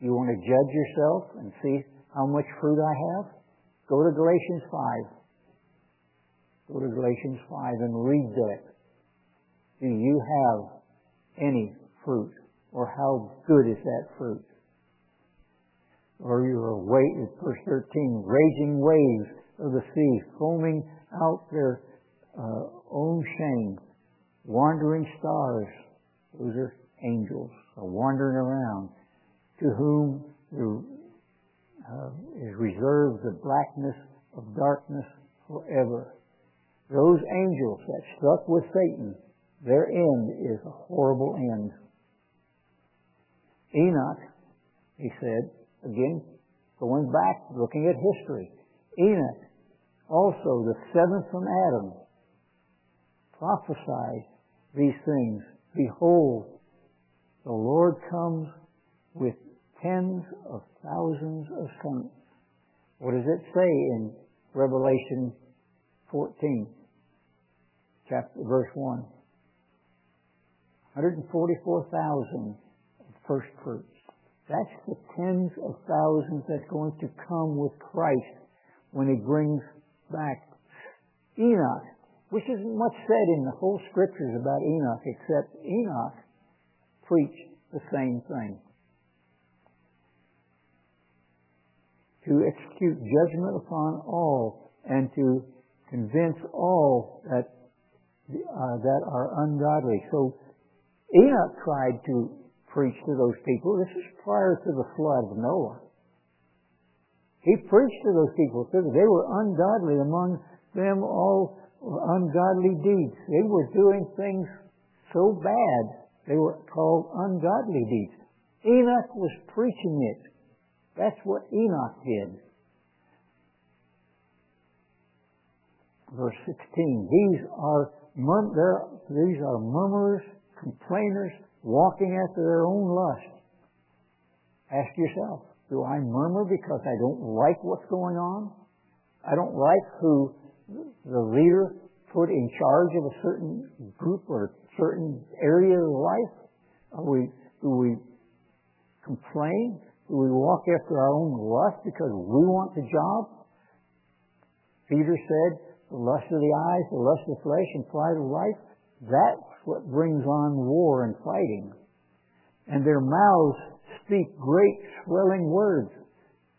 You want to judge yourself and see how much fruit I have? Go to Galatians 5. Go to Galatians 5 and read that. Do you have any fruit? Or how good is that fruit? Or you are waiting, verse 13, raging waves of the sea, foaming out their uh, own shame, wandering stars, those are angels, are wandering around, to whom uh, is reserved the blackness of darkness forever. Those angels that struck with Satan, their end is a horrible end. Enoch, he said, again, going back, looking at history, Enoch, also the seventh from Adam, prophesied these things. Behold, the Lord comes with tens of thousands of saints. What does it say in Revelation 14, chapter, verse 1? 144,000 first fruits. That's the tens of thousands that's going to come with Christ when he brings back Enoch, which isn't much said in the whole scriptures about Enoch, except Enoch preached the same thing. To execute judgment upon all and to convince all that uh, that are ungodly. So Enoch tried to preach to those people. This is prior to the flood of Noah. He preached to those people. They were ungodly among them all ungodly deeds. They were doing things so bad, they were called ungodly deeds. Enoch was preaching it. That's what Enoch did. Verse 16. These are, these are murmurers, complainers, walking after their own lust. Ask yourself, do I murmur because I don't like what's going on? I don't like who the leader put in charge of a certain group or certain area of life? Are we, do we complain? Do we walk after our own lust because we want the job? Peter said, the lust of the eyes, the lust of the flesh, and pride of life, that's what brings on war and fighting. And their mouths speak great swelling words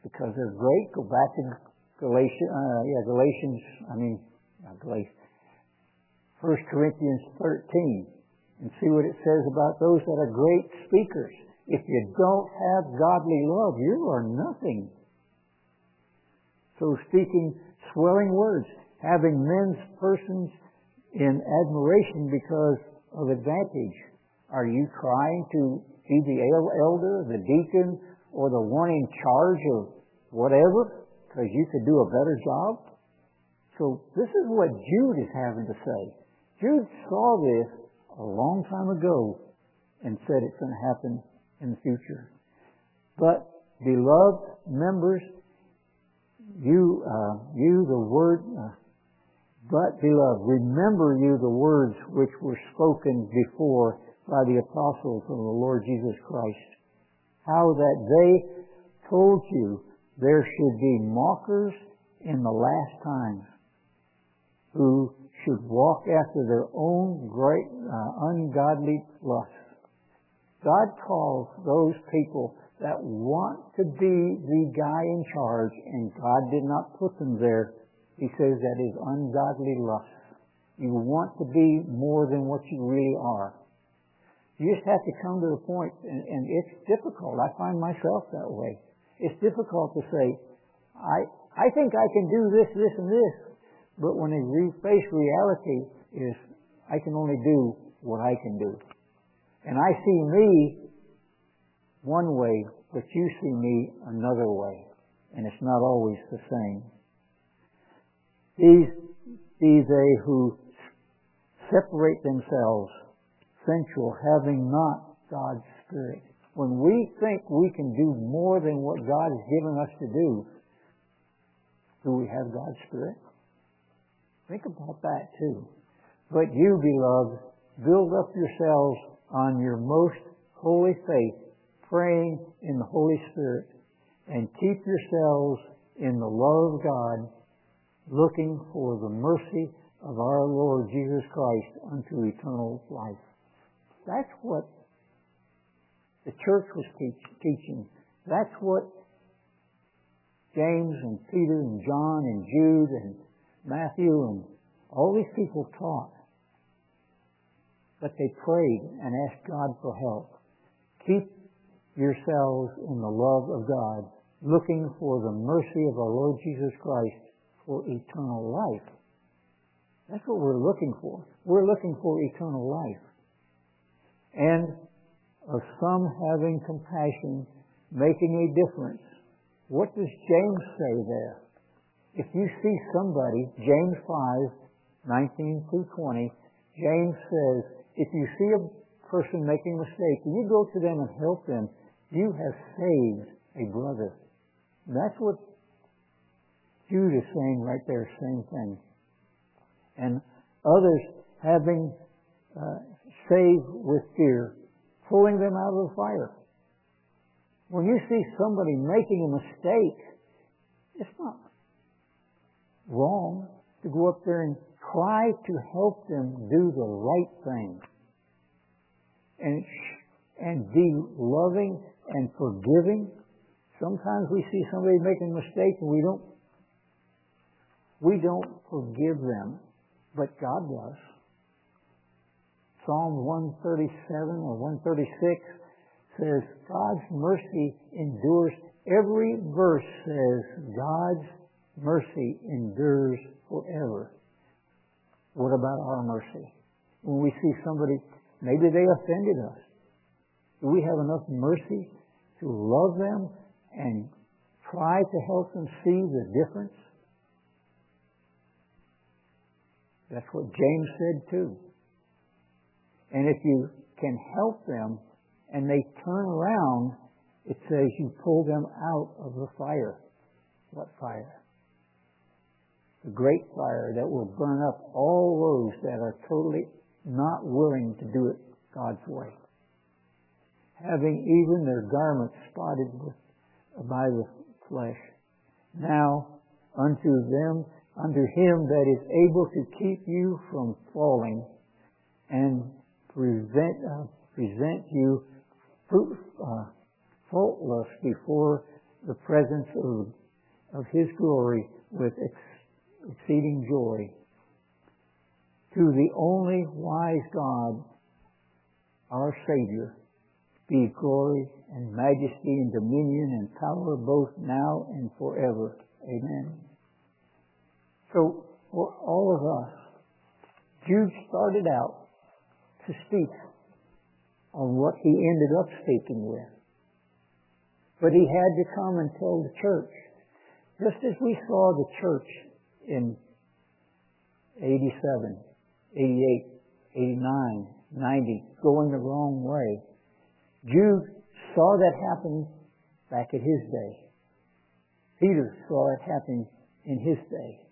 because they're great. Go back to Galatians, uh, yeah, Galatians, I mean, not Galatians, 1 Corinthians 13 and see what it says about those that are great speakers. If you don't have godly love, you are nothing. So speaking swelling words, having men's persons in admiration because of advantage. Are you trying to be the elder, the deacon, or the one in charge of whatever because you could do a better job? So this is what Jude is having to say. Jude saw this a long time ago and said it's going to happen in the future. But beloved members, you, uh, you, the word, uh, but, beloved, remember you the words which were spoken before by the apostles of the Lord Jesus Christ, how that they told you there should be mockers in the last times who should walk after their own great uh, ungodly lusts. God calls those people that want to be the guy in charge, and God did not put them there he says that is ungodly lust. You want to be more than what you really are. You just have to come to the point, and, and it's difficult. I find myself that way. It's difficult to say, I, I think I can do this, this, and this. But when you face reality is, I can only do what I can do. And I see me one way, but you see me another way. And it's not always the same. These be they who separate themselves sensual, having not God's Spirit. When we think we can do more than what God has given us to do, do we have God's Spirit? Think about that too. But you, beloved, build up yourselves on your most holy faith, praying in the Holy Spirit, and keep yourselves in the love of God, looking for the mercy of our Lord Jesus Christ unto eternal life. That's what the church was teach, teaching. That's what James and Peter and John and Jude and Matthew and all these people taught. But they prayed and asked God for help. Keep yourselves in the love of God, looking for the mercy of our Lord Jesus Christ for eternal life. That's what we're looking for. We're looking for eternal life. And of some having compassion, making a difference. What does James say there? If you see somebody, James 5, 19 through 20, James says, if you see a person making a mistake you go to them and help them, you have saved a brother. And that's what Jude is saying right there, same thing. And others having uh, saved with fear, pulling them out of the fire. When you see somebody making a mistake, it's not wrong to go up there and try to help them do the right thing. And, and be loving and forgiving. Sometimes we see somebody making a mistake and we don't we don't forgive them, but God does. Psalm 137 or 136 says, God's mercy endures. Every verse says, God's mercy endures forever. What about our mercy? When we see somebody, maybe they offended us. Do we have enough mercy to love them and try to help them see the difference? That's what James said too. And if you can help them and they turn around, it says you pull them out of the fire. What fire? The great fire that will burn up all those that are totally not willing to do it God's way. Having even their garments spotted with, by the flesh. Now unto them, unto him that is able to keep you from falling and present, uh, present you fruit, uh, faultless before the presence of, of His glory with ex- exceeding joy. To the only wise God, our Savior, be glory and majesty and dominion and power both now and forever. Amen. So, for all of us, Jude started out to speak on what he ended up speaking with. But he had to come and tell the church. Just as we saw the church in 87, 88, 89, 90 going the wrong way. Jude saw that happen back at his day. Peter saw it happen in his day.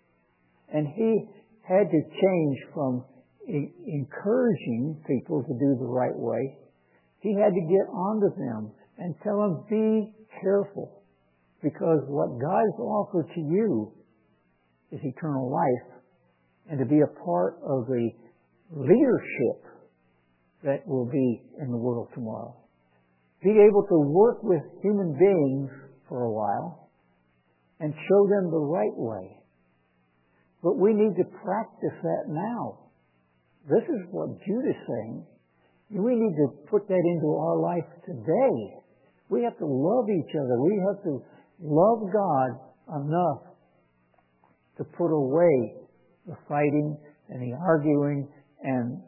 And he had to change from encouraging people to do the right way, he had to get onto them and tell them, be careful, because what God's offered to you is eternal life, and to be a part of the leadership that will be in the world tomorrow. Be able to work with human beings for a while and show them the right way. But we need to practice that now. This is what Jude is saying. We need to put that into our life today. We have to love each other. We have to love God enough to put away the fighting and the arguing and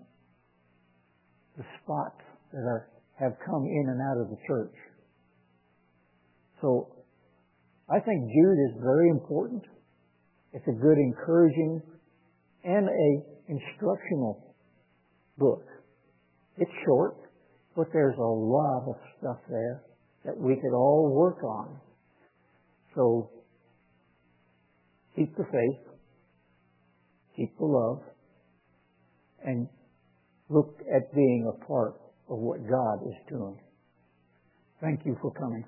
the spots that are, have come in and out of the church. So I think Jude is very important. It's a good encouraging and a instructional book. It's short, but there's a lot of stuff there that we could all work on. So keep the faith, keep the love, and look at being a part of what God is doing. Thank you for coming.